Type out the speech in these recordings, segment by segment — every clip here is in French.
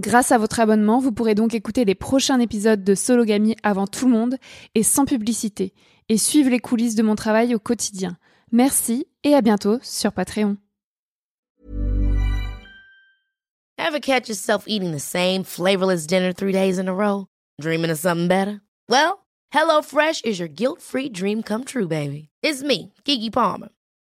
Grâce à votre abonnement, vous pourrez donc écouter les prochains épisodes de Sologamy avant tout le monde et sans publicité, et suivre les coulisses de mon travail au quotidien. Merci et à bientôt sur Patreon. Ever catch yourself eating the same flavorless dinner three days in a row? Dreaming of something better? Well, HelloFresh is your guilt-free dream come true, baby. It's me, Kiki Palmer.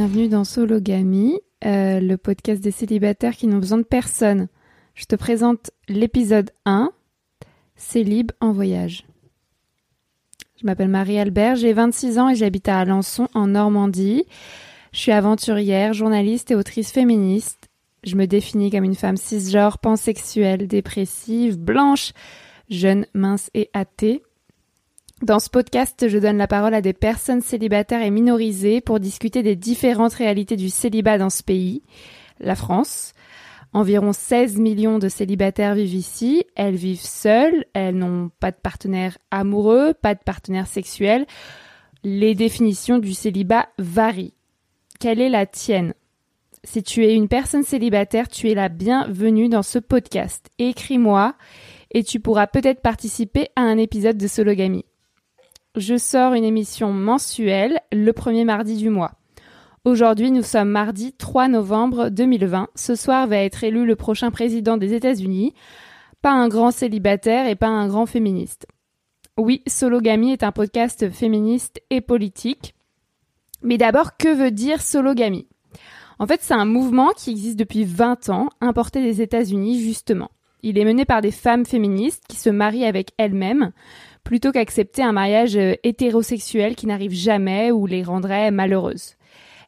Bienvenue dans Sologamy, euh, le podcast des célibataires qui n'ont besoin de personne. Je te présente l'épisode 1, Célib en voyage. Je m'appelle Marie-Albert, j'ai 26 ans et j'habite à Alençon en Normandie. Je suis aventurière, journaliste et autrice féministe. Je me définis comme une femme cisgenre, pansexuelle, dépressive, blanche, jeune, mince et athée. Dans ce podcast, je donne la parole à des personnes célibataires et minorisées pour discuter des différentes réalités du célibat dans ce pays, la France. Environ 16 millions de célibataires vivent ici. Elles vivent seules, elles n'ont pas de partenaire amoureux, pas de partenaire sexuel. Les définitions du célibat varient. Quelle est la tienne? Si tu es une personne célibataire, tu es la bienvenue dans ce podcast. Écris-moi et tu pourras peut-être participer à un épisode de Sologamy. Je sors une émission mensuelle le premier mardi du mois. Aujourd'hui, nous sommes mardi 3 novembre 2020. Ce soir va être élu le prochain président des États-Unis. Pas un grand célibataire et pas un grand féministe. Oui, Sologamy est un podcast féministe et politique. Mais d'abord, que veut dire Sologamy? En fait, c'est un mouvement qui existe depuis 20 ans, importé des États-Unis justement. Il est mené par des femmes féministes qui se marient avec elles-mêmes plutôt qu'accepter un mariage euh, hétérosexuel qui n'arrive jamais ou les rendrait malheureuses.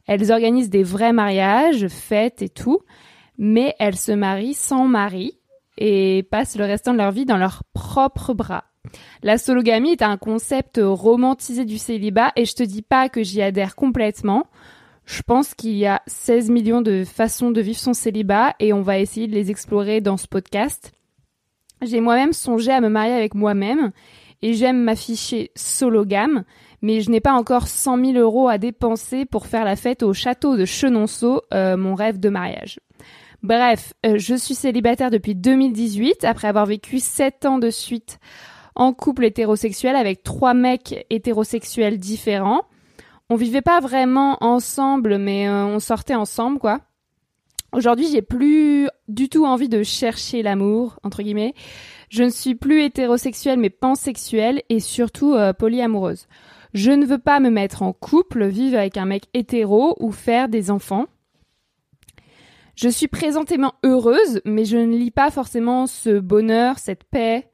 Elles organisent des vrais mariages, fêtes et tout, mais elles se marient sans mari et passent le restant de leur vie dans leurs propres bras. La sologamie est un concept romantisé du célibat et je te dis pas que j'y adhère complètement. Je pense qu'il y a 16 millions de façons de vivre son célibat et on va essayer de les explorer dans ce podcast. J'ai moi-même songé à me marier avec moi-même et j'aime m'afficher sologame, mais je n'ai pas encore 100 000 euros à dépenser pour faire la fête au château de Chenonceau, euh, mon rêve de mariage. Bref, euh, je suis célibataire depuis 2018, après avoir vécu 7 ans de suite en couple hétérosexuel avec trois mecs hétérosexuels différents. On vivait pas vraiment ensemble, mais euh, on sortait ensemble, quoi. Aujourd'hui, j'ai plus du tout envie de chercher l'amour, entre guillemets. Je ne suis plus hétérosexuelle mais pansexuelle et surtout euh, polyamoureuse. Je ne veux pas me mettre en couple, vivre avec un mec hétéro ou faire des enfants. Je suis présentément heureuse, mais je ne lis pas forcément ce bonheur, cette paix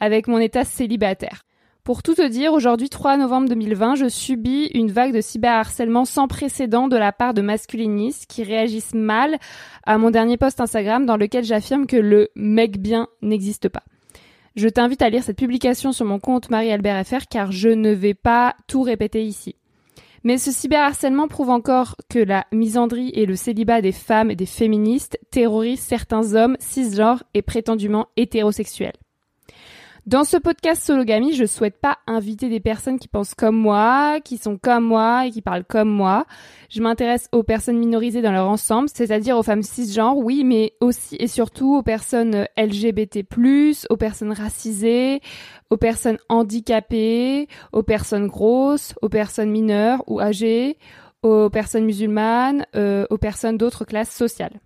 avec mon état célibataire. Pour tout te dire, aujourd'hui 3 novembre 2020, je subis une vague de cyberharcèlement sans précédent de la part de masculinistes qui réagissent mal à mon dernier post Instagram dans lequel j'affirme que le mec bien n'existe pas. Je t'invite à lire cette publication sur mon compte Marie-Albert FR car je ne vais pas tout répéter ici. Mais ce cyberharcèlement prouve encore que la misandrie et le célibat des femmes et des féministes terrorisent certains hommes cisgenres et prétendument hétérosexuels. Dans ce podcast Sologamy, je souhaite pas inviter des personnes qui pensent comme moi, qui sont comme moi et qui parlent comme moi. Je m'intéresse aux personnes minorisées dans leur ensemble, c'est-à-dire aux femmes cisgenres, oui, mais aussi et surtout aux personnes LGBT+, aux personnes racisées, aux personnes handicapées, aux personnes grosses, aux personnes mineures ou âgées, aux personnes musulmanes, euh, aux personnes d'autres classes sociales.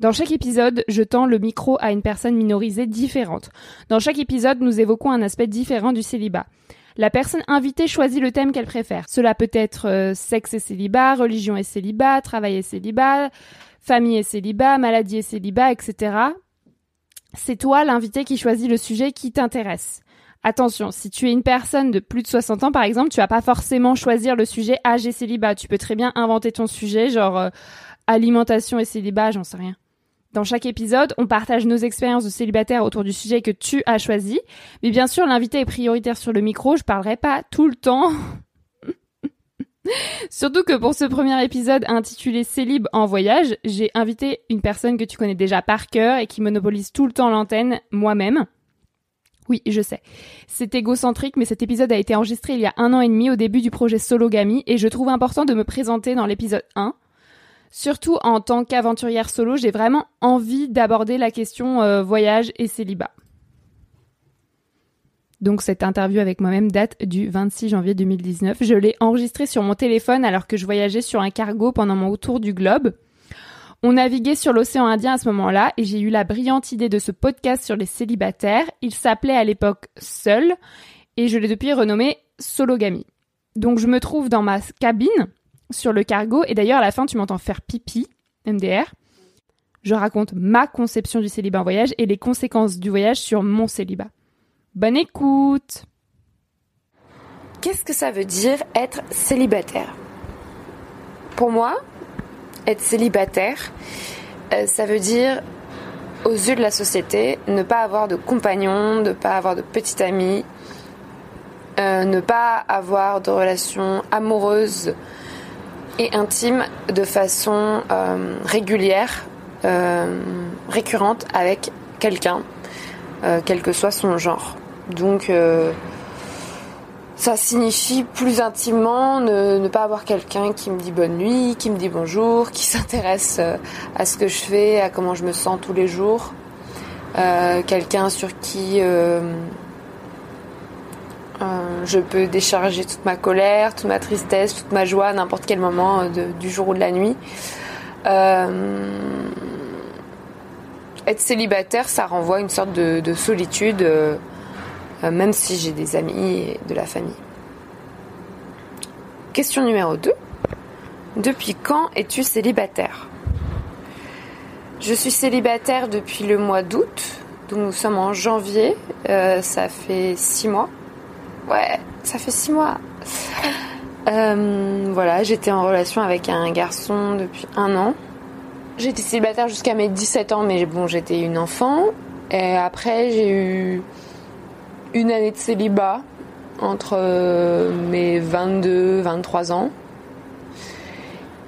Dans chaque épisode, je tends le micro à une personne minorisée différente. Dans chaque épisode, nous évoquons un aspect différent du célibat. La personne invitée choisit le thème qu'elle préfère. Cela peut être euh, sexe et célibat, religion et célibat, travail et célibat, famille et célibat, maladie et célibat, etc. C'est toi, l'invité, qui choisit le sujet qui t'intéresse. Attention, si tu es une personne de plus de 60 ans, par exemple, tu vas pas forcément choisir le sujet âge et célibat. Tu peux très bien inventer ton sujet, genre euh, alimentation et célibat, j'en sais rien. Dans chaque épisode, on partage nos expériences de célibataire autour du sujet que tu as choisi. Mais bien sûr, l'invité est prioritaire sur le micro. Je parlerai pas tout le temps. Surtout que pour ce premier épisode intitulé Célib en voyage, j'ai invité une personne que tu connais déjà par cœur et qui monopolise tout le temps l'antenne, moi-même. Oui, je sais. C'est égocentrique, mais cet épisode a été enregistré il y a un an et demi au début du projet Sologamy et je trouve important de me présenter dans l'épisode 1. Surtout en tant qu'aventurière solo, j'ai vraiment envie d'aborder la question euh, voyage et célibat. Donc cette interview avec moi-même date du 26 janvier 2019. Je l'ai enregistrée sur mon téléphone alors que je voyageais sur un cargo pendant mon tour du globe. On naviguait sur l'océan Indien à ce moment-là et j'ai eu la brillante idée de ce podcast sur les célibataires. Il s'appelait à l'époque Seul et je l'ai depuis renommé Sologamy. Donc je me trouve dans ma cabine sur le cargo et d'ailleurs à la fin tu m'entends faire pipi, MDR. Je raconte ma conception du célibat en voyage et les conséquences du voyage sur mon célibat. Bonne écoute Qu'est-ce que ça veut dire être célibataire? Pour moi, être célibataire, euh, ça veut dire, aux yeux de la société, ne pas avoir de compagnon, ne pas avoir de petit ami, euh, ne pas avoir de relations amoureuses et intimes de façon euh, régulière, euh, récurrente avec quelqu'un, euh, quel que soit son genre. Donc, ça signifie plus intimement ne, pas avoir quelqu'un qui me dit bonne nuit, qui me dit bonjour, qui s'intéresse à ce que je fais, à comment je me sens tous les jours. Quelqu'un sur qui euh, je peux décharger toute ma colère, toute ma tristesse, toute ma joie à n'importe quel moment euh, du jour ou de la nuit. Euh, être célibataire, ça renvoie une sorte de, de solitude, même si j'ai des amis et de la famille. Question numéro 2. Depuis quand es-tu célibataire? Je suis célibataire depuis le mois d'août, donc nous sommes en janvier, ça fait six mois. Ouais, ça fait six mois. Euh, voilà, j'étais en relation avec un garçon depuis un an. J'étais célibataire jusqu'à mes 17 ans, mais bon, j'étais une enfant. Et après, j'ai eu une année de célibat entre euh, mes 22, 23 ans.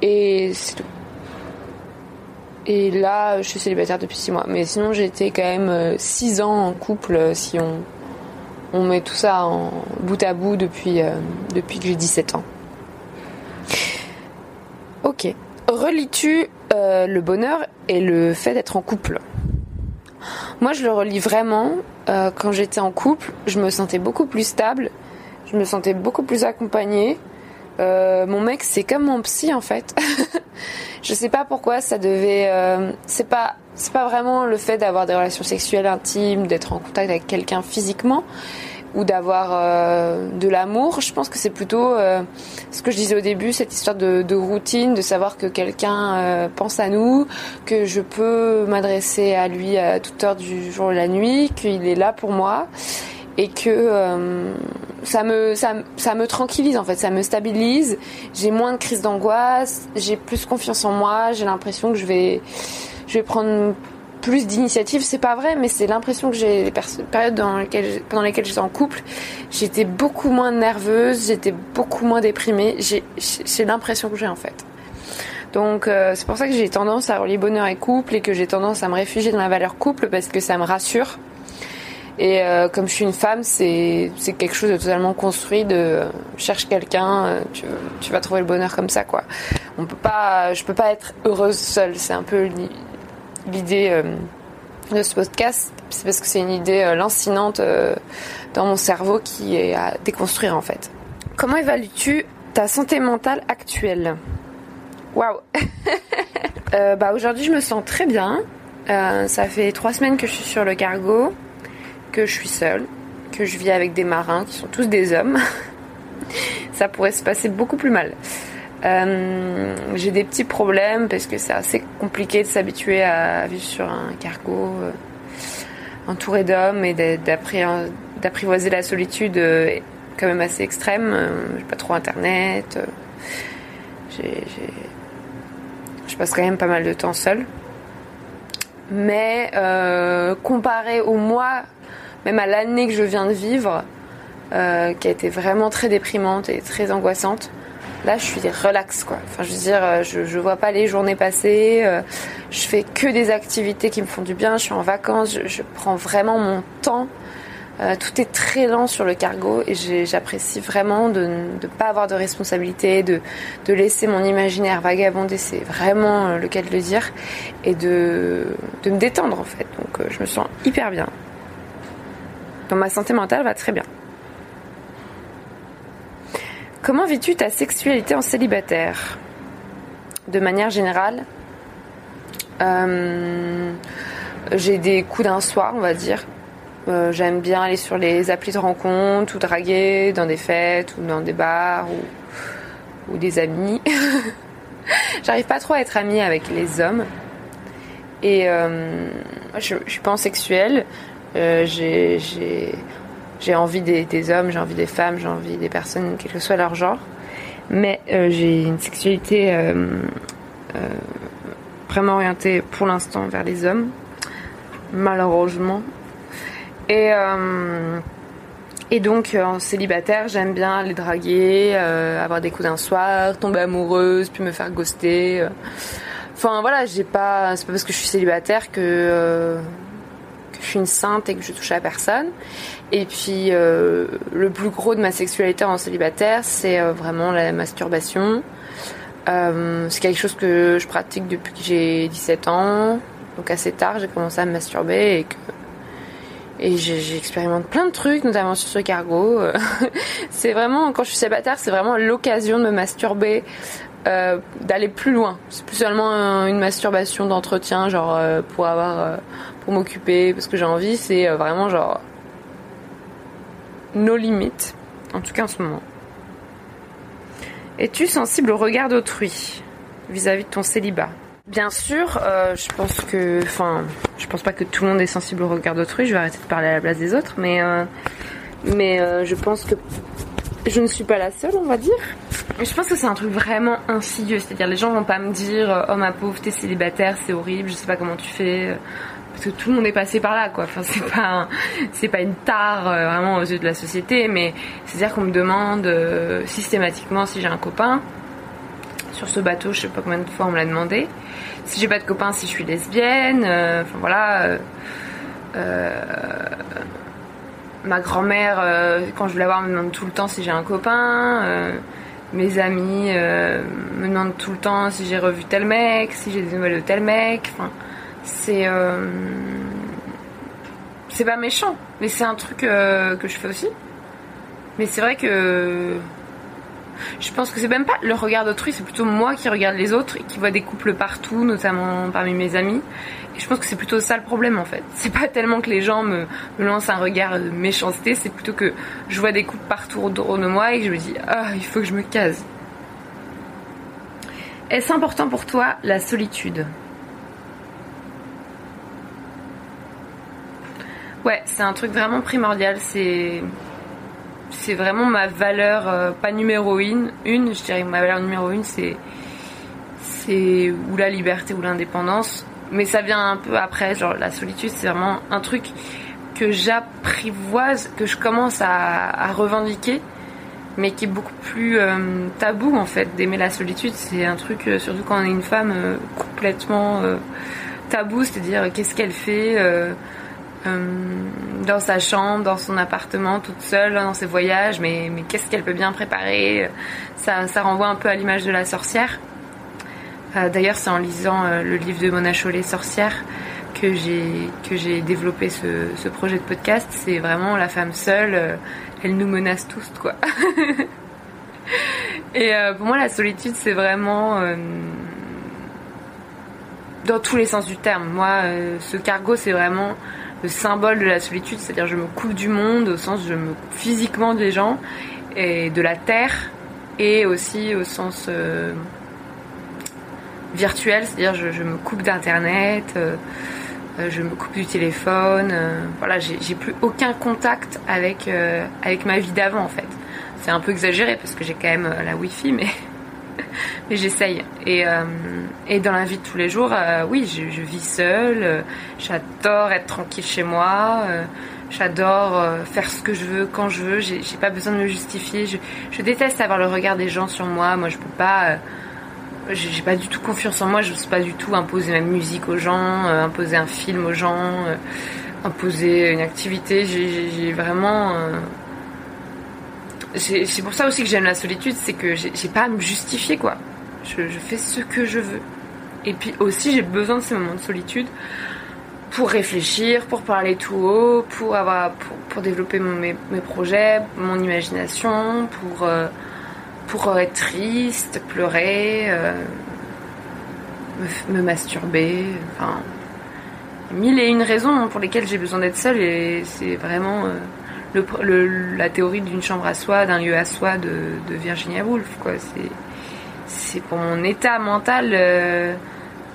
Et c'est tout. Et là, je suis célibataire depuis 6 mois. Mais sinon, été quand même 6 ans en couple euh, si on, on met tout ça en bout à bout depuis, euh, depuis que j'ai 17 ans. Ok. Relis-tu euh, le bonheur et le fait d'être en couple? Moi, je le relis vraiment. Euh, quand j'étais en couple, je me sentais beaucoup plus stable. Je me sentais beaucoup plus accompagnée. Euh, mon mec, c'est comme mon psy en fait. je sais pas pourquoi ça devait. euh, c'est pas. C'est pas vraiment le fait d'avoir des relations sexuelles intimes, d'être en contact avec quelqu'un physiquement ou d'avoir euh, de l'amour. Je pense que c'est plutôt euh, ce que je disais au début, cette histoire de, de routine, de savoir que quelqu'un euh, pense à nous, que je peux m'adresser à lui à toute heure du jour et de la nuit, qu'il est là pour moi et que euh, ça me ça, ça me tranquillise en fait, ça me stabilise. J'ai moins de crises d'angoisse, j'ai plus confiance en moi, j'ai l'impression que je vais je vais prendre plus d'initiative, c'est pas vrai, mais c'est l'impression que j'ai les périodes pendant lesquelles j'étais en couple, j'étais beaucoup moins nerveuse, j'étais beaucoup moins déprimée. J'ai l'impression que j'ai en fait. Donc euh, c'est pour ça que j'ai tendance à relier bonheur et couple et que j'ai tendance à me réfugier dans la valeur couple parce que ça me rassure. Et euh, comme je suis une femme, c'est quelque chose de totalement construit. De euh, cherche quelqu'un, euh, tu, tu vas trouver le bonheur comme ça, quoi. On peut pas, je peux pas être heureuse seule. C'est un peu li- l'idée de ce podcast. C'est parce que c'est une idée lancinante dans mon cerveau qui est à déconstruire en fait. Comment évalues-tu ta santé mentale actuelle? Waouh Bah aujourd'hui, je me sens très bien. Euh, ça fait trois semaines que je suis sur le cargo que je suis seule, que je vis avec des marins qui sont tous des hommes. Ça pourrait se passer beaucoup plus mal. Euh, j'ai des petits problèmes parce que c'est assez compliqué de s'habituer à vivre sur un cargo euh, entouré d'hommes et d'a- d'appri- d'apprivoiser la solitude euh, quand même assez extrême. J'ai pas trop internet. Je passe quand même pas mal de temps seule. Mais comparé au mois même à l'année que je viens de vivre, euh, qui a été vraiment très déprimante et très angoissante, là je suis relax quoi. Enfin je veux dire, euh, je, vois pas les journées passer, euh, je fais que des activités qui me font du bien, je suis en vacances, je, prends vraiment mon temps. Euh, tout est très lent sur le cargo et j'apprécie vraiment de ne pas avoir de responsabilité, de, de laisser mon imaginaire vagabonder, c'est vraiment le cas de le dire, et de, de me détendre en fait. Donc je me sens hyper bien. Ma santé mentale va très bien. Comment vis-tu ta sexualité en célibataire? De manière générale, euh, j'ai des coups d'un soir, on va dire. Euh, J'aime bien aller sur les applis de rencontre ou draguer dans des fêtes ou dans des bars ou, des amis. J'arrive pas trop à être amie avec les hommes. Et euh, je, je suis pansexuelle. Euh, j'ai envie des, hommes, j'ai envie des femmes, j'ai envie des personnes, quel que soit leur genre. Mais euh, j'ai une sexualité euh, vraiment orientée pour l'instant vers les hommes, malheureusement. Et, et donc en célibataire, j'aime bien les draguer, avoir des coups d'un soir, tomber amoureuse, puis me faire ghoster. Enfin voilà, j'ai pas, c'est pas parce que je suis célibataire que, euh, que je suis une sainte et que je touche à personne. Et puis euh, le plus gros de ma sexualité en célibataire, c'est euh, vraiment la masturbation. Euh, c'est quelque chose que je pratique depuis que j'ai 17 ans. Donc assez tard, j'ai commencé à me masturber et que et j'expérimente plein de trucs, notamment sur ce cargo. C'est vraiment, quand je suis célibataire, c'est vraiment l'occasion de me masturber, d'aller plus loin. C'est plus seulement une masturbation d'entretien, genre pour avoir, pour m'occuper, parce que j'ai envie. C'est euh, vraiment genre nos limites, en tout cas en ce moment. Es-tu sensible au regard d'autrui vis-à-vis de ton célibat? Bien sûr, euh, je pense que, enfin, je pense pas que tout le monde est sensible au regard d'autrui. Je vais arrêter de parler à la place des autres, mais euh, mais je pense que je ne suis pas la seule, on va dire. Je pense que c'est un truc vraiment insidieux, c'est-à-dire les gens vont pas me dire oh ma pauvre t'es célibataire, c'est horrible, je sais pas comment tu fais. Parce que tout le monde est passé par là, quoi. Enfin, c'est pas, c'est pas une tare euh, vraiment aux yeux de la société, mais c'est-à-dire qu'on me demande euh, systématiquement si j'ai un copain. sur ce bateau, je sais pas combien de fois on me l'a demandé. Si j'ai pas de copain, si je suis lesbienne, euh, enfin voilà. ma grand-mère, quand je veux la voir, me demande tout le temps si j'ai un copain. mes amis me demandent tout le temps si j'ai revu tel mec, si j'ai des nouvelles de tel mec. Enfin, c'est euh, c'est pas méchant, mais c'est un truc euh, que je fais aussi. Mais c'est vrai que je pense que c'est même pas le regard d'autrui, c'est plutôt moi qui regarde les autres et qui vois des couples partout, notamment parmi mes amis. Et je pense que c'est plutôt ça le problème en fait. C'est pas tellement que les gens me, me lancent un regard de méchanceté, c'est plutôt que je vois des couples partout autour de moi et que je me dis ah il faut que je me case. Est-ce important pour toi la solitude? Ouais, c'est un truc vraiment primordial. C'est c'est vraiment ma valeur, euh, pas numéro une, une, je dirais que ma valeur numéro une, c'est c'est ou la liberté ou l'indépendance. Mais ça vient un peu après, genre la solitude, c'est vraiment un truc que j'apprivoise, que je commence à, revendiquer, mais qui est beaucoup plus euh, tabou en fait d'aimer la solitude. C'est un truc, euh, surtout quand on est une femme, complètement tabou, c'est-à-dire qu'est-ce qu'elle fait dans sa chambre, dans son appartement, toute seule, dans ses voyages, mais, qu'est-ce qu'elle peut bien préparer? Ça, renvoie un peu à l'image de la sorcière. Euh, D'ailleurs, c'est en lisant euh, le livre de Mona Chollet, Sorcière, que j'ai développé ce, projet de podcast. C'est vraiment la femme seule, euh, elle nous menace tous, quoi. Et euh, pour moi, la solitude, c'est vraiment euh, dans tous les sens du terme. Moi, euh, ce cargo, c'est vraiment le symbole de la solitude, c'est-à-dire je me coupe du monde au sens je me coupe physiquement des gens et de la terre et aussi au sens euh, virtuel, c'est-à-dire je, me coupe d'internet, euh, euh, je me coupe du téléphone, voilà, j'ai plus aucun contact avec avec ma vie d'avant en fait. C'est un peu exagéré parce que j'ai quand même la wifi mais mais j'essaye. Et, euh, et dans la vie de tous les jours, euh, oui, je, vis seule. euh, J'adore être tranquille chez moi. J'adore faire ce que je veux quand je veux. J'ai pas besoin de me justifier. Je, déteste avoir le regard des gens sur moi. Moi, je peux pas. j'ai pas du tout confiance en moi. Je n'ose pas du tout imposer ma musique aux gens, imposer un film aux gens, imposer une activité. J'ai- vraiment. C'est pour ça aussi que j'aime la solitude, c'est que j'ai pas à me justifier quoi. Je, fais ce que je veux. Et puis aussi j'ai besoin de ces moments de solitude pour réfléchir, pour parler tout haut, pour avoir, pour, développer mes, projets, mon imagination, pour euh, pour être triste, pleurer, euh, me, masturber, enfin mille et une raisons pour lesquelles j'ai besoin d'être seule et c'est vraiment euh, le, la théorie d'une chambre à soi, d'un lieu à soi de, de Virginia Woolf. C'est, pour mon état mental euh,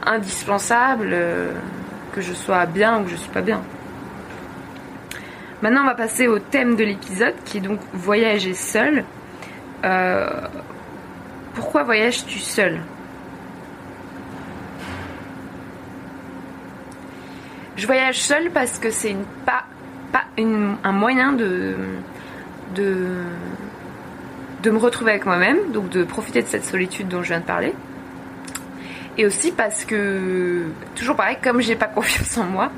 indispensable euh, que je sois bien ou que je suis pas bien. Maintenant, on va passer au thème de l'épisode qui est donc voyager seul. Euh, pourquoi voyages-tu seul? Je voyage seule parce que c'est une, pas, pas un moyen de, de, de me retrouver avec moi-même, donc de profiter de cette solitude dont je viens de parler. Et aussi parce que, toujours pareil, comme j'ai pas confiance en moi,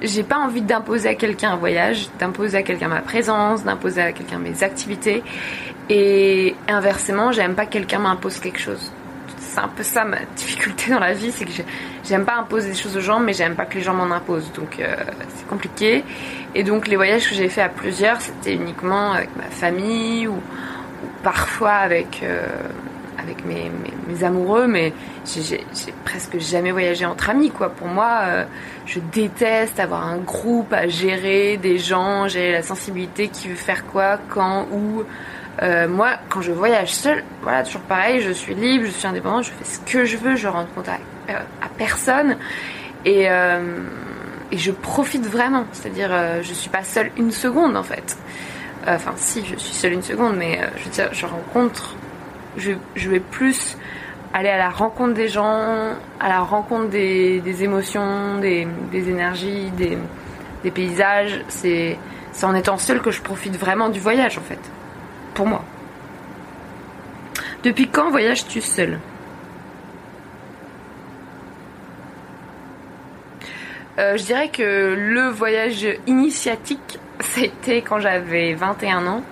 j'ai pas envie d'imposer à quelqu'un un voyage, d'imposer à quelqu'un ma présence, d'imposer à quelqu'un mes activités. Et inversement, j'aime pas que quelqu'un m'impose quelque chose. C'est un peu ça ma difficulté dans la vie, c'est que j'ai- j'aime pas imposer des choses aux gens, mais j'aime pas que les gens m'en imposent. Donc euh, c'est compliqué. Et donc les voyages que j'ai fait à plusieurs, c'était uniquement avec ma famille ou, parfois avec euh, avec mes, amoureux, mais j'ai- presque jamais voyagé entre amis. Pour moi, euh, je déteste avoir un groupe à gérer, des gens, j'ai la sensibilité qui veut faire quoi, quand, où. Euh, moi, quand je voyage seule, voilà, toujours pareil, je suis libre, je suis indépendante, je fais ce que je veux, je rentre compte à, à personne et, euh, et je profite vraiment. C'est-à-dire, euh, je suis pas seule une seconde en fait. Euh, Enfin, si, je suis seule une seconde, mais euh, je rencontre, je, vais plus aller à la rencontre des gens, à la rencontre des, émotions, des, énergies, des, des paysages. C'est en étant seule que je profite vraiment du voyage en fait pour moi. Depuis quand voyages-tu seul? Euh, je dirais que le voyage initiatique, c'était quand j'avais 21 ans,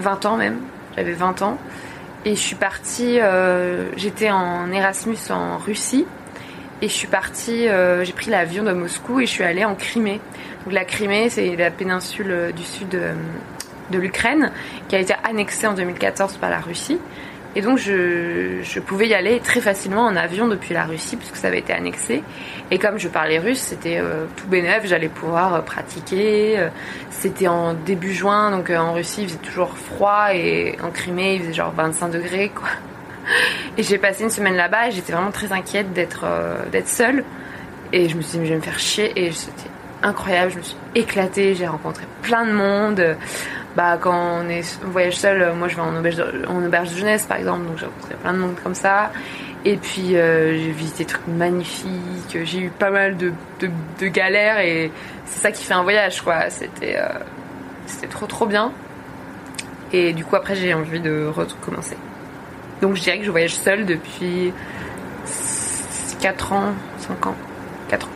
20 ans même, j'avais 20 ans, et je suis partie, euh, j'étais en Erasmus en Russie, et je suis partie, euh, j'ai pris l'avion de Moscou et je suis allée en Crimée. Donc la Crimée, c'est la péninsule du sud de, l'Ukraine qui a été annexée en 2014 par la Russie. Et donc je, je pouvais y aller très facilement en avion depuis la Russie puisque ça avait été annexé. Et comme je parlais russe, c'était euh, tout bénef, j'allais pouvoir euh, pratiquer. Euh, C'était en début juin, donc en Russie il faisait toujours froid et en Crimée il faisait genre 25 degrés quoi. Et j'ai passé une semaine là-bas et j'étais vraiment très inquiète d'être seule. Et je me suis dit, je vais me faire chier. Et c'était incroyable, je me suis éclatée, j'ai rencontré plein de monde. Bah, quand on est voyage seul, euh, moi je vais en auberge, de, jeunesse par exemple, donc j'ai rencontré plein de monde comme ça. Et puis euh, j'ai visité des trucs magnifiques, j'ai eu pas mal de, de, galères et c'est ça qui fait un voyage quoi. C'était euh, c'était trop trop bien. Et du coup après j'ai envie de recommencer. Donc je dirais que je voyage seule depuis 4 ans, 5 ans, 4 ans.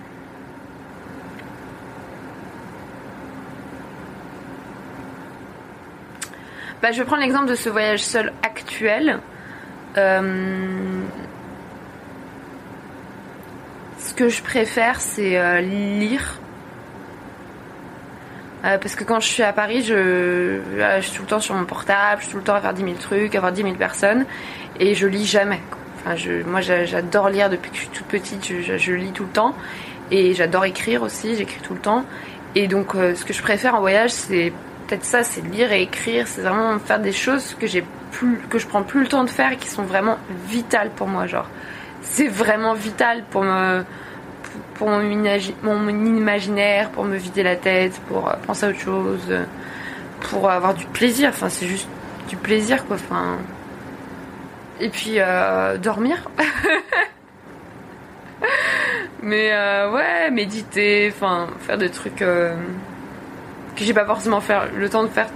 bah, Je vais prendre l'exemple de ce voyage seul actuel. Euh, Ce que je préfère, c'est euh, lire. Euh, parce que quand je suis à Paris, je, suis tout le temps sur mon portable, je suis tout le temps à faire 10 000 trucs, à voir 10 000 personnes, et je lis jamais. moi, j'a- j'adore lire depuis que je suis toute petite, je, lis tout le temps, et j'adore écrire aussi, j'écris tout le temps. Et donc, ce que je préfère en voyage, c'est peut-être ça, c'est lire et écrire, c'est vraiment faire des choses que j'ai plus, que je prends plus le temps de faire et qui sont vraiment vitales pour moi, genre. C'est vraiment vital pour me, pour mon, imagi- mon imaginaire, pour me vider la tête, pour euh, penser à autre chose, euh, pour avoir du plaisir. Enfin, c'est juste du plaisir, quoi. Enfin. Et puis, euh, dormir. Mais ouais, méditer, enfin, faire des trucs que j'ai pas forcément faire le temps de faire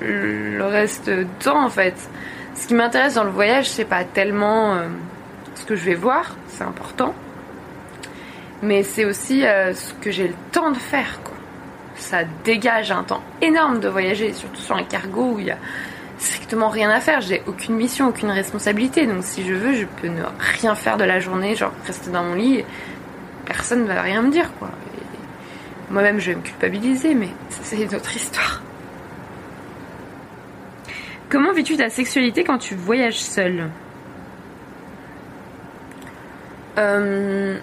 le reste du temps, en fait. Ce qui m'intéresse dans le voyage, c'est pas tellement euh, ce que je vais voir, c'est important mais c'est aussi euh, ce que j'ai le temps de faire. Quoi. Ça dégage un temps énorme de voyager, surtout sur un cargo où il y a strictement rien à faire. J'ai aucune mission, aucune responsabilité. Donc si je veux, je peux ne rien faire de la journée, genre rester dans mon lit. Personne ne va rien me dire. quoi. Moi-même, je vais me culpabiliser, mais c'est une autre histoire. Comment vis-tu ta sexualité quand tu voyages seul Euh,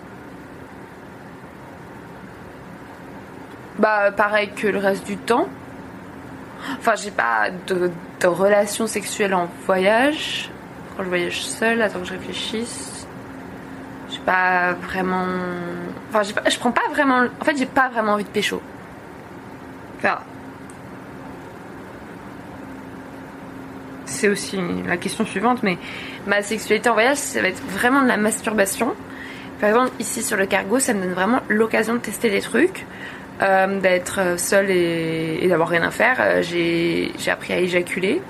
Bah, pareil que le reste du temps. Enfin, j'ai pas de, de relation sexuelle en voyage. Quand je voyage seule, attends que je réfléchisse. Pas vraiment. Enfin, je prends pas vraiment. En fait, j'ai pas vraiment envie de pécho. Enfin. C'est aussi la question suivante, mais ma sexualité en voyage, ça va être vraiment de la masturbation. Par exemple, ici sur le cargo, ça me donne vraiment l'occasion de tester des trucs, euh, d'être seule et, d'avoir rien à faire. Euh, J'ai j'ai appris à éjaculer.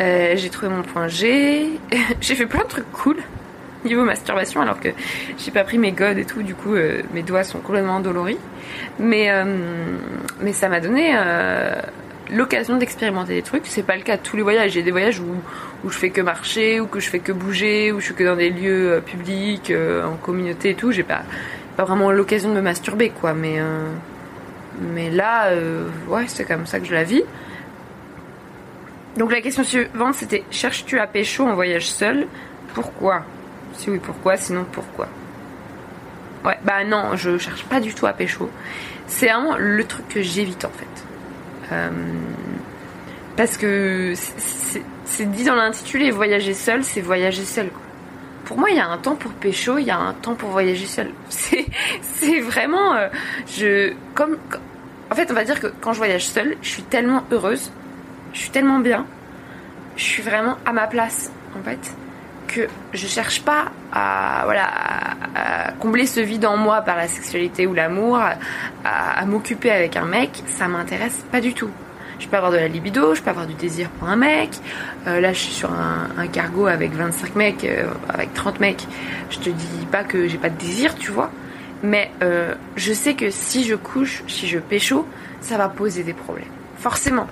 Euh, j'ai trouvé mon point G. j'ai fait plein de trucs cool niveau masturbation, alors que j'ai pas pris mes godes et tout. Du coup, euh, mes doigts sont complètement endoloris. Mais, euh, mais ça m'a donné euh, l'occasion d'expérimenter des trucs. C'est pas le cas de tous les voyages. J'ai des voyages où, où je fais que marcher, ou que je fais que bouger, où je suis que dans des lieux publics, en communauté et tout. J'ai pas, pas vraiment l'occasion de me masturber, quoi. Mais, mais là, ouais, c'est comme ça que je la vis. Donc la question suivante, c'était cherches-tu à pécho en voyage seul? Pourquoi? Si oui, pourquoi Sinon, pourquoi Ouais, bah non, je cherche pas du tout à pécho. C'est vraiment le truc que j'évite en fait. Euh, parce que c'est- dit dans l'intitulé, voyager seul, c'est voyager seul. Pour moi, il y a un temps pour pécho, il y a un temps pour voyager seul. C'est vraiment, euh, comme, en fait, on va dire que quand je voyage seule, je suis tellement heureuse, je suis tellement bien, je suis vraiment à ma place en fait que je cherche pas à combler ce vide en moi par la sexualité ou l'amour, à, m'occuper avec un mec, ça m'intéresse pas du tout. Je peux avoir de la libido, je peux avoir du désir pour un mec. Euh, là, je suis sur un, un cargo avec 25 mecs, euh, avec 30 mecs. Je te dis pas que j'ai pas de désir, tu vois. Mais euh, je sais que si je couche, si je pécho, ça va poser des problèmes. Forcément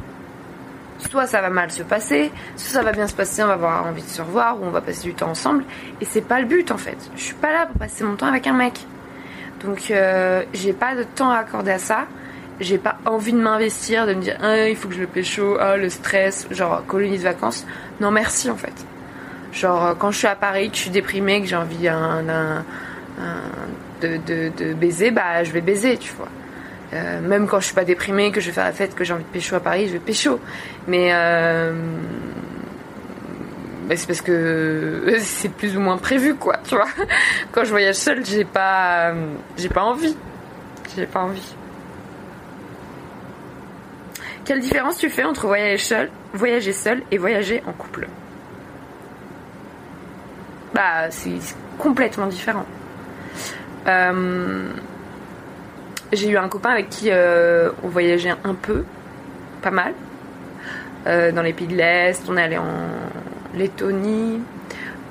soit ça va mal se passer, soit ça va bien se passer, on va avoir envie de se revoir ou on va passer du temps ensemble. Et c'est pas le but en fait. Je suis pas là pour passer mon temps avec un mec. Donc euh, j'ai pas de temps à accorder à ça. J'ai pas envie de m'investir, de me dire ah, il faut que je le pécho, ah, le stress, genre colonie de vacances. Non merci en fait. Genre euh, quand je suis à Paris, que je suis déprimée, que j'ai envie de, de baiser, bah je vais baiser, tu vois. Euh, même quand je suis pas déprimée, que je vais faire la fête, que j'ai envie de pécho à Paris, je vais pécho. Mais euh, bah, c'est parce que c'est plus ou moins prévu, quoi, tu vois. Quand je voyage seule, j'ai pas, j'ai pas envie. J'ai pas envie. Quelle différence tu fais entre voyager seul, voyager seul et voyager en couple? Bah, c'est complètement différent. Euh, j'ai eu un copain avec qui euh, on voyageait un peu, pas mal, euh, dans les pays de l'Est. On est allé en Lettonie,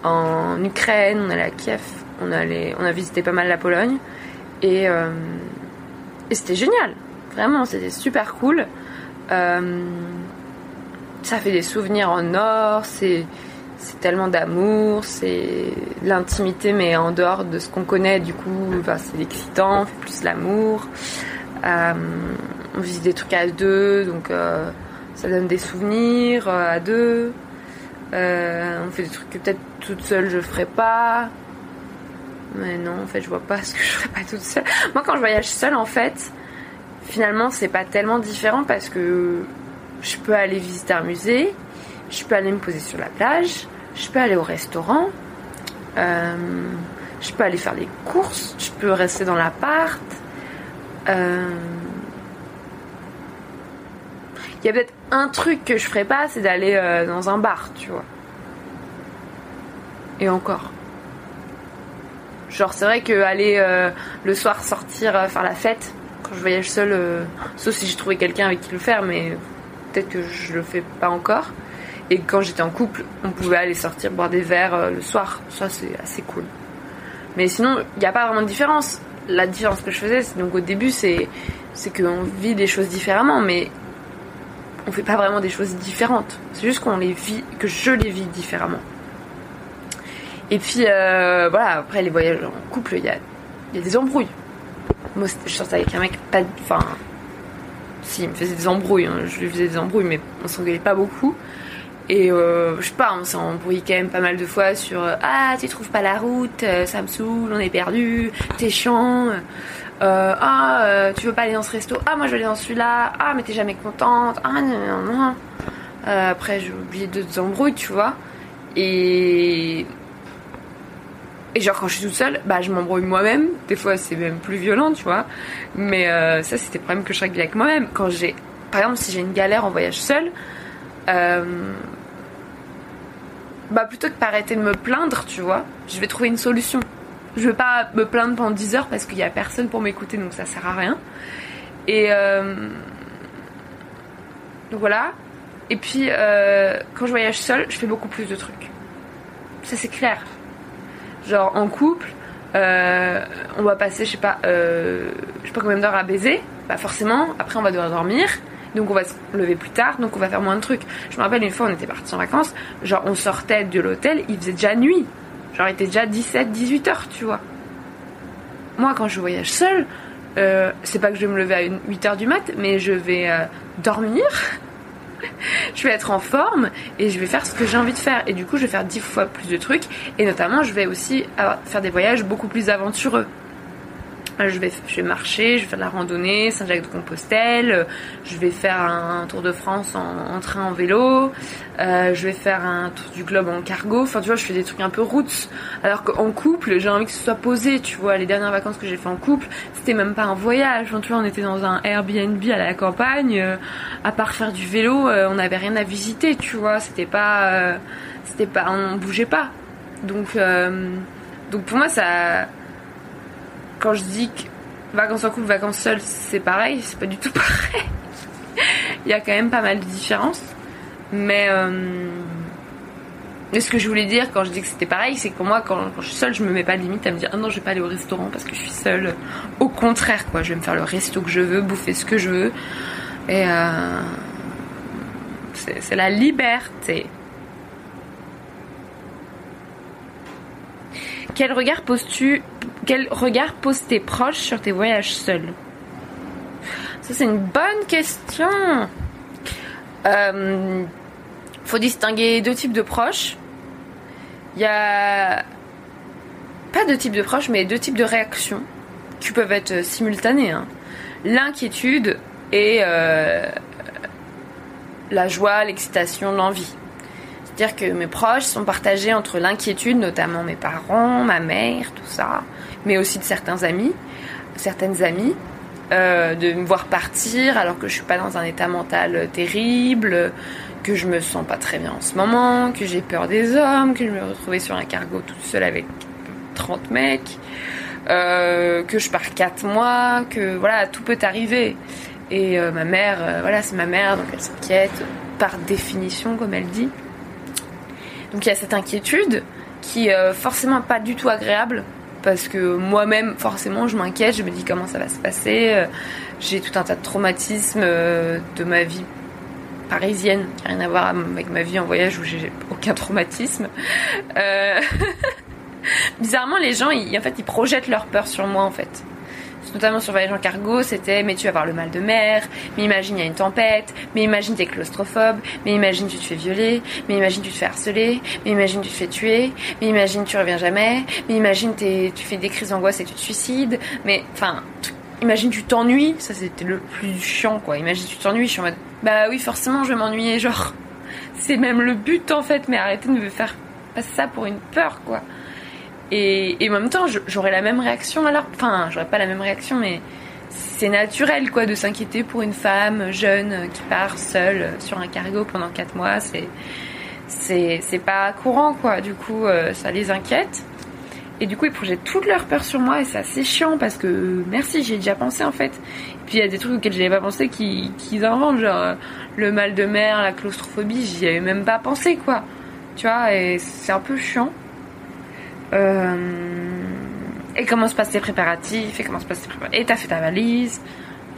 en Ukraine, on est allé à Kiev, on, a visité pas mal la Pologne. Et, euh, c'était génial, vraiment, c'était super cool. Ça fait des souvenirs en or, c'est c'est tellement d'amour, c'est l'intimité, mais en dehors de ce qu'on connaît, du coup, c'est excitant, on fait plus l'amour. Euh, on visite des trucs à deux, donc euh, ça donne des souvenirs euh, à deux. On fait des trucs que peut-être toute seule je ferais pas. Mais non, en fait, je vois pas ce que je ferais pas toute seule. Moi, quand je voyage seule, en fait, finalement, c'est pas tellement différent parce que je peux aller visiter un musée, je peux aller me poser sur la plage, je peux aller au restaurant, euh, je peux aller faire des courses, je peux rester dans l'appart. Euh, Il y a peut-être un truc que je ferais pas, c'est d'aller euh, dans un bar, tu vois. Et encore. Genre, c'est vrai que aller le soir sortir faire la fête, quand je voyage seule, sauf si j'ai trouvé quelqu'un avec qui le faire, mais peut-être que je le fais pas encore. Et quand j'étais en couple, on pouvait aller sortir boire des verres euh, le soir. Ça, c'est assez cool. Mais sinon, il n'y a pas vraiment de différence. La différence que je faisais, donc au début, c'est qu'on vit des choses différemment, mais on fait pas vraiment des choses différentes. C'est juste qu'on les vit, que je les vis différemment. Et puis euh, voilà, après les voyages en couple, il y a, des embrouilles. Moi, je sortais avec un mec pas, enfin, si, il me faisait des embrouilles. hein, je lui faisais des embrouilles, mais on s'engueulait pas beaucoup. Et euh, je sais pas, on s'est embrouillé quand même pas mal de fois sur euh, Ah, tu trouves pas la route, euh, ça me saoule, on est perdu, t'es chiant. ah, tu veux pas aller dans ce resto Ah, moi je veux aller dans celui-là. Ah, mais t'es jamais contente. Ah, non, non, non. Après, j'ai oublié d'autres embrouilles, tu vois. Et. Et genre, quand je suis toute seule, bah, je m'embrouille moi-même. Des fois, c'est même plus violent, tu vois. Mais ça, c'était le problème que je réglais avec moi-même. Quand j'ai. Par exemple, si j'ai une galère en voyage seule, bah plutôt que par arrêter de me plaindre, tu vois, je vais trouver une solution. Je vais pas me plaindre pendant 10 heures parce qu'il y a personne pour m'écouter, donc ça sert à rien. Et euh, donc voilà. Et puis euh, quand je voyage seule, je fais beaucoup plus de trucs. Ça c'est clair. Genre en couple, euh, on va passer, je sais pas, euh, je sais pas combien d'heures à baiser. Bah forcément, après on va devoir dormir. Donc on va se lever plus tard, donc on va faire moins de trucs. Je me rappelle une fois, on était partis en vacances, genre on sortait de l'hôtel, il faisait déjà nuit. Genre il était déjà 17, 18 heures, tu vois. Moi quand je voyage seule, euh, c'est pas que je vais me lever à 8 heures du mat, mais je vais euh, dormir. je vais être en forme et je vais faire ce que j'ai envie de faire. Et du coup, je vais faire 10 fois plus de trucs. Et notamment, je vais aussi avoir- faire des voyages beaucoup plus aventureux. Je vais, marcher, je vais faire de la randonnée, Saint-Jacques-de-Compostelle, euh, je vais faire un tour de France en, train en vélo, euh, je vais faire un tour du globe en cargo, enfin tu vois, je fais des trucs un peu routes. Alors qu'en couple, j'ai envie que ce soit posé, tu vois, les dernières vacances que j'ai fait en couple, c'était même pas un voyage, Enfin, tu vois, on était dans un Airbnb à la campagne, euh, à part faire du vélo, on n'avait rien à visiter, tu vois, c'était pas, c'était pas, on bougeait pas. Donc, donc pour moi, ça, quand je dis que vacances en couple, vacances seules, c'est pareil, c'est pas du tout pareil. Il y a quand même pas mal de différences. Mais, euh, ce que je voulais dire quand je dis que c'était pareil, c'est que moi, quand, je suis seule, je me mets pas de limite à me dire ah non, je vais pas aller au restaurant parce que je suis seule. Au contraire, quoi, je vais me faire le resto que je veux, bouffer ce que je veux. Et euh, c'est la liberté. Quel regard poses-tu Quel regard posent tes proches sur tes voyages seuls? Ça c'est une bonne question. Euh, faut distinguer deux types de proches. Il y a pas deux types de proches, mais deux types de réactions qui peuvent être simultanées. hein. L'inquiétude et euh, la joie, l'excitation, l'envie. C'est-à-dire que mes proches sont partagés entre l'inquiétude, notamment mes parents, ma mère, tout ça, mais aussi de certains amis, certaines amies, euh, de me voir partir alors que je suis pas dans un état mental terrible, que je me sens pas très bien en ce moment, que j'ai peur des hommes, que je me retrouvais sur un cargo toute seule avec 30 mecs, euh, que je pars 4 mois, que voilà, tout peut arriver. Et euh, ma mère, voilà, c'est ma mère, donc elle s'inquiète par définition, comme elle dit. Donc il y a cette inquiétude qui est euh, forcément pas du tout agréable parce que moi-même forcément je m'inquiète, je me dis comment ça va se passer. euh, J'ai tout un tas de traumatismes euh, de ma vie parisienne qui n'a rien à voir avec ma vie en voyage où j'ai aucun traumatisme. Bizarrement les gens ils, en fait ils projettent leur peur sur moi en fait. Notamment sur Voyage en cargo, c'était mais tu vas avoir le mal de mer, mais imagine il y a une tempête, mais imagine t'es claustrophobe, mais imagine tu te fais violer, mais imagine tu te fais harceler, mais imagine tu te fais tuer, mais imagine tu reviens jamais, mais imagine tu fais des crises d'angoisse et tu te suicides, mais enfin, imagine tu t'ennuies, ça c'était le plus chiant quoi, imagine tu t'ennuies, je suis en mode bah oui forcément je vais m'ennuyer, genre c'est même le but en fait, mais arrêtez de me faire passer ça pour une peur quoi. Et, en même temps, je- j'aurais la même réaction alors. Enfin, j'aurais pas la même réaction, mais c'est naturel quoi de s'inquiéter pour une femme jeune euh, qui part seule euh, sur un cargo pendant 4 mois. C'est c'est pas courant quoi. Du coup, euh, ça les inquiète. Et du coup, ils projettent toute leur peur sur moi et c'est assez chiant parce que merci, j'y ai déjà pensé en fait. Et puis il y a des trucs auxquels j'avais pas pensé qui qu'ils inventent, genre le mal de mer, la claustrophobie, j'y avais même pas pensé quoi. Tu vois, et c'est un peu chiant. Euh, et comment se passent tes préparatifs, et comment se t'as fait ta valise,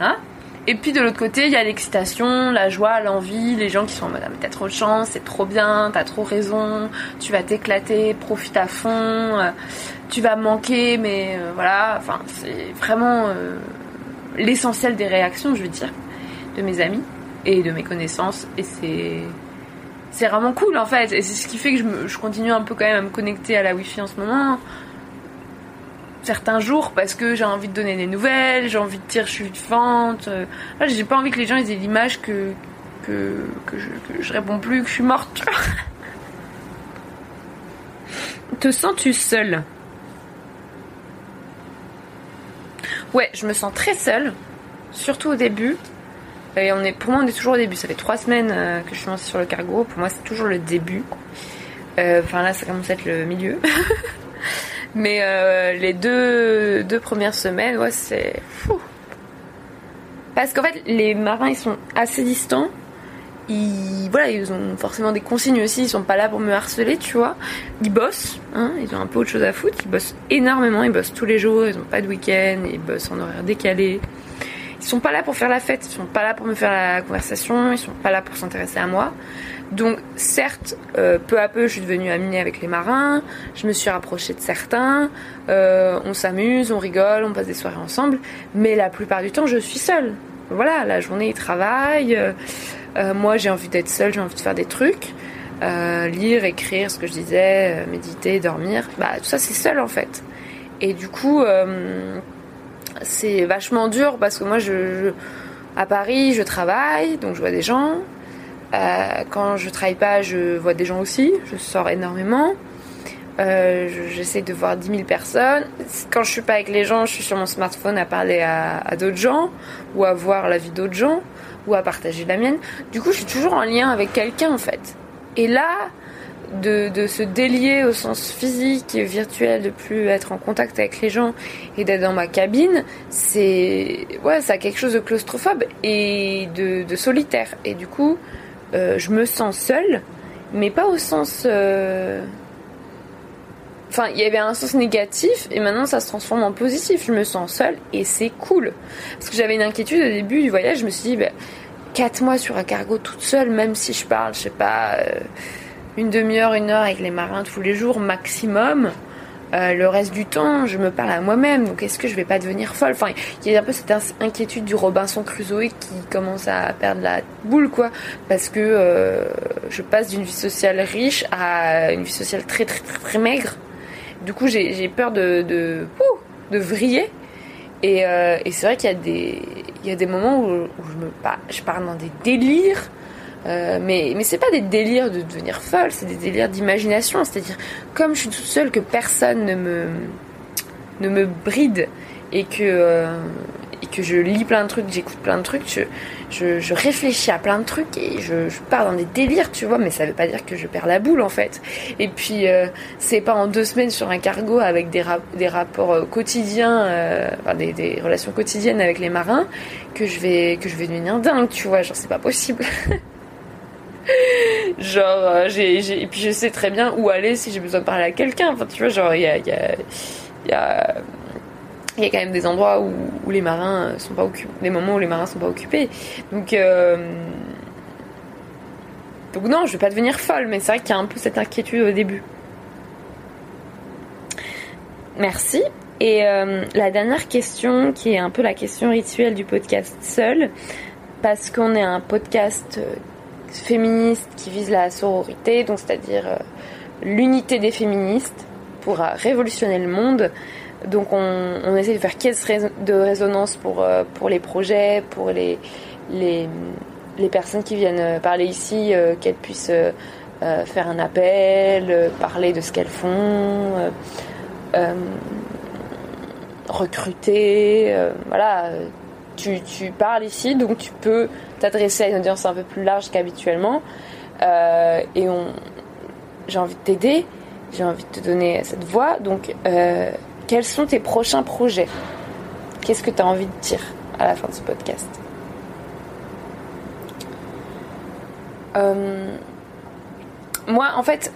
hein. Et puis de l'autre côté, il y a l'excitation, la joie, l'envie, les gens qui sont en mode ah, t'as trop de chance, c'est trop bien, t'as trop raison, tu vas t'éclater, profite à fond, euh, tu vas manquer, mais euh, voilà, enfin c'est vraiment l'essentiel des réactions, je veux dire, de mes amis et de mes connaissances, et c'est c'est vraiment cool en fait. Et c'est ce qui fait que je, continue un peu quand même à me connecter à la wifi en ce moment. Certains jours parce que j'ai envie de donner des nouvelles j'ai envie de dire je suis vivante euh, j'ai pas envie que les gens aient l'image que que, je, réponds plus que je suis morte. Te sens-tu seule? Ouais je me sens très seule surtout au début on est, pour moi, on est toujours au début. Ça fait trois semaines euh, que je suis lancée sur le cargo. Pour moi, c'est toujours le début. Euh, Enfin, là, ça commence à être le milieu. Mais euh, les deux, deux premières semaines, ouais, c'est fou. Parce qu'en fait, les marins, ils sont assez distants. Ils, voilà, ils ont forcément des consignes aussi. Ils sont pas là pour me harceler, tu vois. Ils bossent, hein, ils ont un peu autre chose à foutre. Ils bossent énormément. Ils bossent tous les jours. Ils ont pas de week-end. Ils bossent en horaire décalé. Ils sont pas là pour faire la fête, ils sont pas là pour me faire la conversation, ils sont pas là pour s'intéresser à moi. Donc certes, euh, peu à peu, je suis devenue amie avec les marins, je me suis rapprochée de certains, euh, on s'amuse, on rigole, on passe des soirées ensemble, mais la plupart du temps, je suis seule. Voilà, la journée, ils travaillent, euh, moi j'ai envie d'être seule, j'ai envie de faire des trucs, lire, écrire, ce que je disais, méditer, dormir, bah tout ça c'est seul en fait. Et du coup... c'est vachement dur parce que moi, je, à Paris, je travaille, donc je vois des gens. Euh, quand je travaille pas, je vois des gens aussi. Je sors énormément. Euh, je- J'essaie de voir 10 000 personnes. Quand je suis pas avec les gens, je suis sur mon smartphone à parler à, à d'autres gens ou à voir la vie d'autres gens ou à partager la mienne. Du coup, je suis toujours en lien avec quelqu'un en fait. Et là, de, de se délier au sens physique et virtuel, de plus être en contact avec les gens et d'être dans ma cabine, c'est ouais, ça a quelque chose de claustrophobe et de, de solitaire. Et du coup, euh, je me sens seule, mais pas au sens. euh, Enfin, il y avait un sens négatif et maintenant ça se transforme en positif. Je me sens seule et c'est cool. Parce que j'avais une inquiétude au début du voyage, je me suis dit, bah, 4 mois sur un cargo toute seule, même si je parle, je sais pas, euh, une demi-heure, une heure avec les marins tous les jours maximum. euh, le reste du temps, je me parle à moi-même. Donc, est-ce que je vais pas devenir folle? Enfin, il y a un peu cette inquiétude du Robinson Crusoe qui commence à perdre la boule, quoi. Parce que euh, je passe d'une vie sociale riche à une vie sociale très, très, très, très maigre. Du coup, j'ai peur de, de, de vriller. Et, euh, et c'est vrai qu'il y a des, y a des moments où, je me, pars dans des délires. Euh, mais mais c'est pas des délires de devenir folle, c'est des délires d'imagination. C'est-à-dire, comme je suis toute seule, que personne ne me, ne me bride et que, euh, et que je lis plein de trucs, j'écoute plein de trucs, je, je, réfléchis à plein de trucs et je, pars dans des délires, tu vois, mais ça veut pas dire que je perds la boule en fait. Et puis, euh, c'est pas en deux semaines sur un cargo avec des, rap- des rapports euh, quotidiens, enfin des, des relations quotidiennes avec les marins que je vais, que je vais devenir dingue, tu vois, genre c'est pas possible. genre, euh, et puis je sais très bien où aller si j'ai besoin de parler à quelqu'un, enfin tu vois, genre il y a. y a- y a quand même des endroits où, où les marins sont pas occupés, des moments où les marins sont pas occupés. Donc, euh, donc non, je vais pas devenir folle, mais c'est vrai qu'il y a un peu cette inquiétude au début. Merci. Et euh, la dernière question, qui est un peu la question rituelle du podcast seul, parce qu'on est un podcast euh, féministe qui vise la sororité, donc c'est-à-dire euh, l'unité des féministes pour euh, révolutionner le monde. Donc on, essaie de faire caisse de résonance pour, euh, pour les projets, pour les, les, les personnes qui viennent parler ici, qu'elles puissent faire un appel, parler de ce qu'elles font, recruter, voilà. Tu, parles ici, donc tu peux t'adresser à une audience un peu plus large qu'habituellement. Euh, et on, j'ai envie de t'aider, j'ai envie de te donner cette voix. Donc, euh, quels sont tes prochains projets? Qu'est-ce que tu as envie de dire à la fin de ce podcast? Euh, moi, en fait,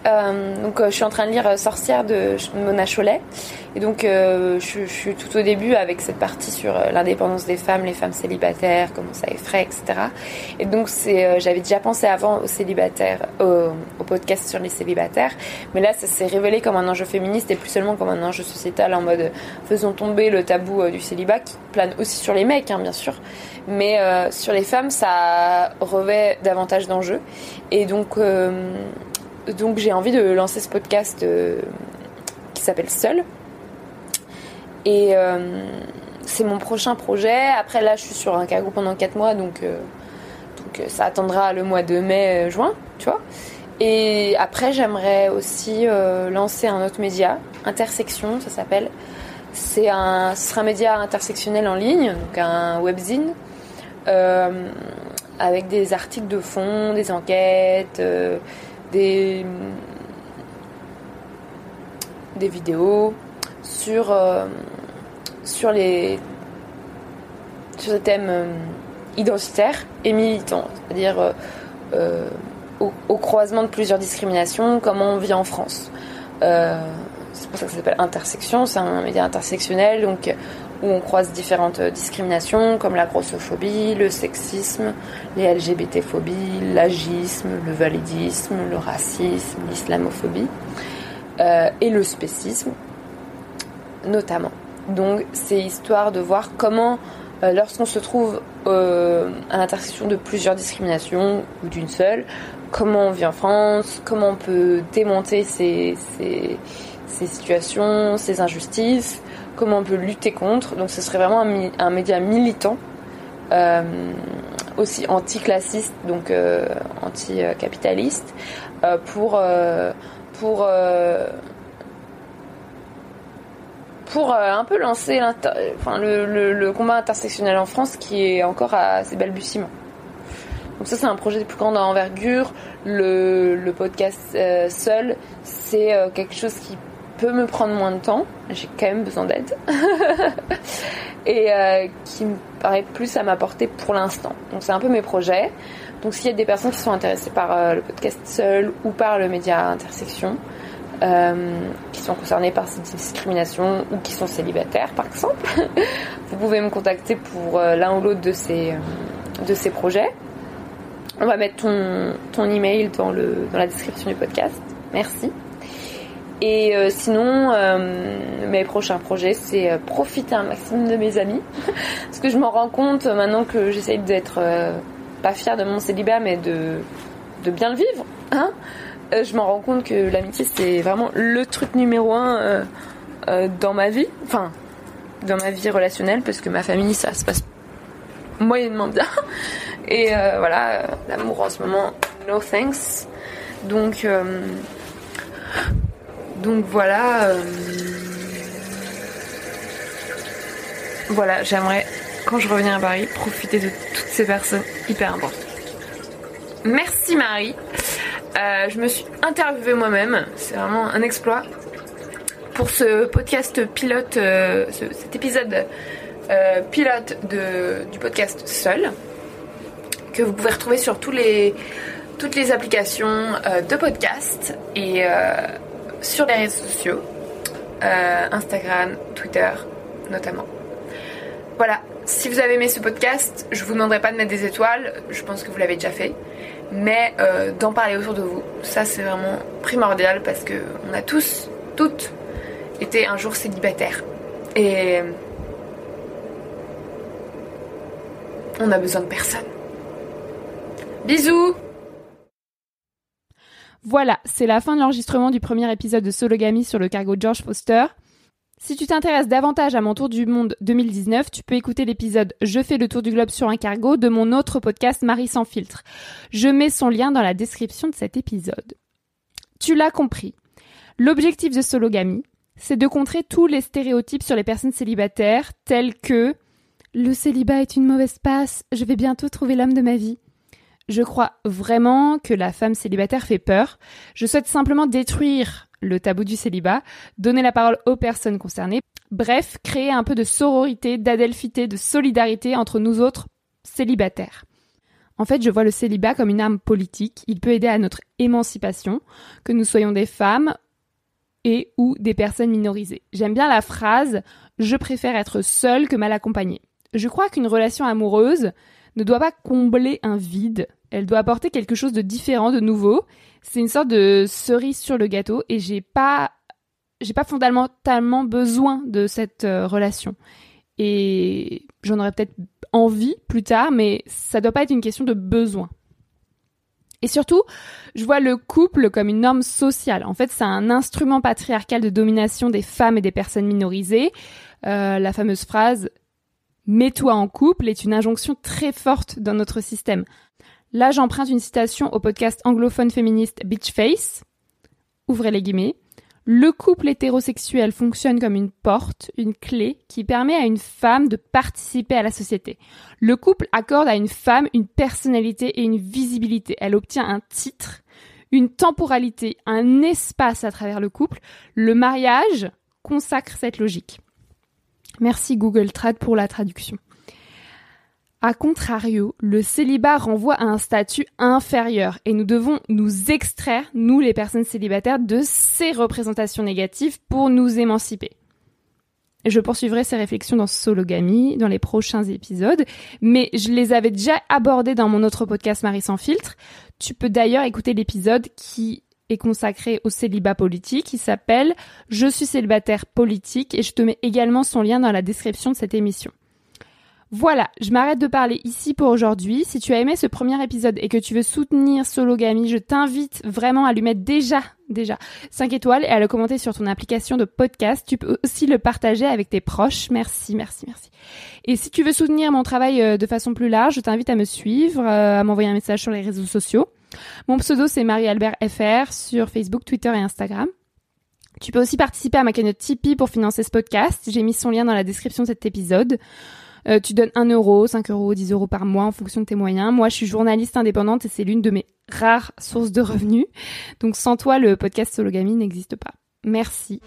donc, je suis en train de lire Sorcière de Mona Chollet. Et donc, euh, je, suis tout au début avec cette partie sur euh, l'indépendance des femmes, les femmes célibataires, comment ça effraie, etc. Et donc, c'est, euh, j'avais déjà pensé avant aux célibataires, au, podcast sur les célibataires. Mais là, ça s'est révélé comme un enjeu féministe et plus seulement comme un enjeu sociétal en mode faisons tomber le tabou du célibat qui plane aussi sur les mecs, hein, bien sûr. Mais sur les femmes, ça revêt davantage d'enjeux. Et donc, donc j'ai envie de lancer ce podcast qui s'appelle Seul. Et euh, c'est mon prochain projet. Après, là, je suis sur un cargo pendant 4 mois, donc, euh, euh, ça attendra le mois de mai, juin, tu vois. Et après, j'aimerais aussi lancer un autre média, Intersection, ça s'appelle. C'est un, ce sera un média intersectionnel en ligne, donc un webzine, avec des articles de fond, des enquêtes, des, des vidéos sur, euh, sur les sur des thèmes euh, identitaires et militants, c'est-à-dire euh, euh, au, croisement de plusieurs discriminations, comment on vit en France. C'est pour ça que ça s'appelle Intersection, c'est un média intersectionnel donc où on croise différentes discriminations comme la grossophobie, le sexisme, les LGBT-phobies, l'agisme, le validisme, le racisme, l'islamophobie et le spécisme notamment. Donc c'est histoire de voir comment, euh, lorsqu'on se trouve euh, à l'intersection de plusieurs discriminations ou d'une seule, comment on vit en France, comment on peut démonter ces, situations, ces injustices, comment on peut lutter contre. Donc ce serait vraiment un, média militant, euh, aussi anticlassiste, donc euh, anticapitaliste, euh, pour, pour euh, un peu lancer le, combat intersectionnel en France qui est encore à ses balbutiements. Donc ça c'est un projet de plus grande envergure. Le, le podcast euh, seul, c'est euh, quelque chose qui peut me prendre moins de temps. J'ai quand même besoin d'aide. Et qui me paraît plus à m'apporter pour l'instant. Donc c'est un peu mes projets. Donc s'il y a des personnes qui sont intéressées par le podcast seul ou par le média intersection, qui sont concernés par ces discriminations ou qui sont célibataires par exemple, vous pouvez me contacter pour euh, l'un ou l'autre de ces, euh, de ces projets. On va mettre ton, ton email dans, le, dans la description du podcast. Merci. Et euh, sinon, euh, mes prochains projets, c'est euh, profiter un maximum de mes amis. Parce que je m'en rends compte euh, maintenant que j'essaye d'être euh, pas fière de mon célibat, mais de, de bien le vivre. Hein Euh, je m'en rends compte que l'amitié, c'est vraiment le truc numéro un euh, euh, dans ma vie. Enfin, dans ma vie relationnelle, parce que ma famille, ça se passe moyennement bien. Et voilà, l'amour en ce moment, no thanks. Donc, donc voilà. voilà, j'aimerais, quand je reviens à Paris, profiter de toutes ces personnes hyper importantes. Merci Marie. Euh, je me suis interviewée moi-même. C'est vraiment un exploit. Pour ce podcast pilote, euh, ce- cet épisode euh, pilote de, du podcast Seul, que vous pouvez retrouver sur les, toutes les applications de podcast et sur les réseaux sociaux, Instagram, Twitter notamment. Voilà, si vous avez aimé ce podcast, je vous demanderai pas de mettre des étoiles, je pense que vous l'avez déjà fait, mais euh, d'en parler autour de vous. Ça c'est vraiment primordial parce que on a tous, toutes, été un jour célibataires. Et on a besoin de personne. Bisous Voilà, c'est la fin de l'enregistrement du premier épisode de Sologamy sur le cargo George Foster. Si tu t'intéresses davantage à mon tour du monde 2019, tu peux écouter l'épisode Je fais le tour du globe sur un cargo de mon autre podcast Marie sans filtre. Je mets son lien dans la description de cet épisode. Tu l'as compris. L'objectif de Sologamy, c'est de contrer tous les stéréotypes sur les personnes célibataires tels que le célibat est une mauvaise passe, je vais bientôt trouver l'homme de ma vie. Je crois vraiment que la femme célibataire fait peur. Je souhaite simplement détruire le tabou du célibat, donner la parole aux personnes concernées, bref, créer un peu de sororité, d'adelphité, de solidarité entre nous autres célibataires. En fait, je vois le célibat comme une arme politique. Il peut aider à notre émancipation, que nous soyons des femmes et ou des personnes minorisées. J'aime bien la phrase je préfère être seule que mal accompagnée. Je crois qu'une relation amoureuse ne doit pas combler un vide, elle doit apporter quelque chose de différent, de nouveau. C'est une sorte de cerise sur le gâteau et j'ai pas j'ai pas fondamentalement besoin de cette euh, relation. Et j'en aurais peut-être envie plus tard, mais ça doit pas être une question de besoin. Et surtout, je vois le couple comme une norme sociale. En fait, c'est un instrument patriarcal de domination des femmes et des personnes minorisées. Euh, la fameuse phrase Mets-toi en couple est une injonction très forte dans notre système. Là, j'emprunte une citation au podcast anglophone féministe Beach Face. Ouvrez les guillemets. Le couple hétérosexuel fonctionne comme une porte, une clé qui permet à une femme de participer à la société. Le couple accorde à une femme une personnalité et une visibilité. Elle obtient un titre, une temporalité, un espace à travers le couple. Le mariage consacre cette logique. Merci Google Trad pour la traduction. A contrario, le célibat renvoie à un statut inférieur et nous devons nous extraire, nous les personnes célibataires, de ces représentations négatives pour nous émanciper. Je poursuivrai ces réflexions dans Sologamy dans les prochains épisodes, mais je les avais déjà abordées dans mon autre podcast Marie sans filtre. Tu peux d'ailleurs écouter l'épisode qui est consacré au célibat politique. Il s'appelle Je suis célibataire politique et je te mets également son lien dans la description de cette émission. Voilà, je m'arrête de parler ici pour aujourd'hui. Si tu as aimé ce premier épisode et que tu veux soutenir Sologamy, je t'invite vraiment à lui mettre déjà, déjà 5 étoiles et à le commenter sur ton application de podcast. Tu peux aussi le partager avec tes proches. Merci, merci, merci. Et si tu veux soutenir mon travail euh, de façon plus large, je t'invite à me suivre, euh, à m'envoyer un message sur les réseaux sociaux. Mon pseudo c'est Marie-Albert FR sur Facebook, Twitter et Instagram. Tu peux aussi participer à ma cagnotte Tipeee pour financer ce podcast. J'ai mis son lien dans la description de cet épisode. Euh, tu donnes 1 euro, 5 euros, 10 euros par mois en fonction de tes moyens. Moi, je suis journaliste indépendante et c'est l'une de mes rares sources de revenus. Donc sans toi, le podcast Sologamy n'existe pas. Merci.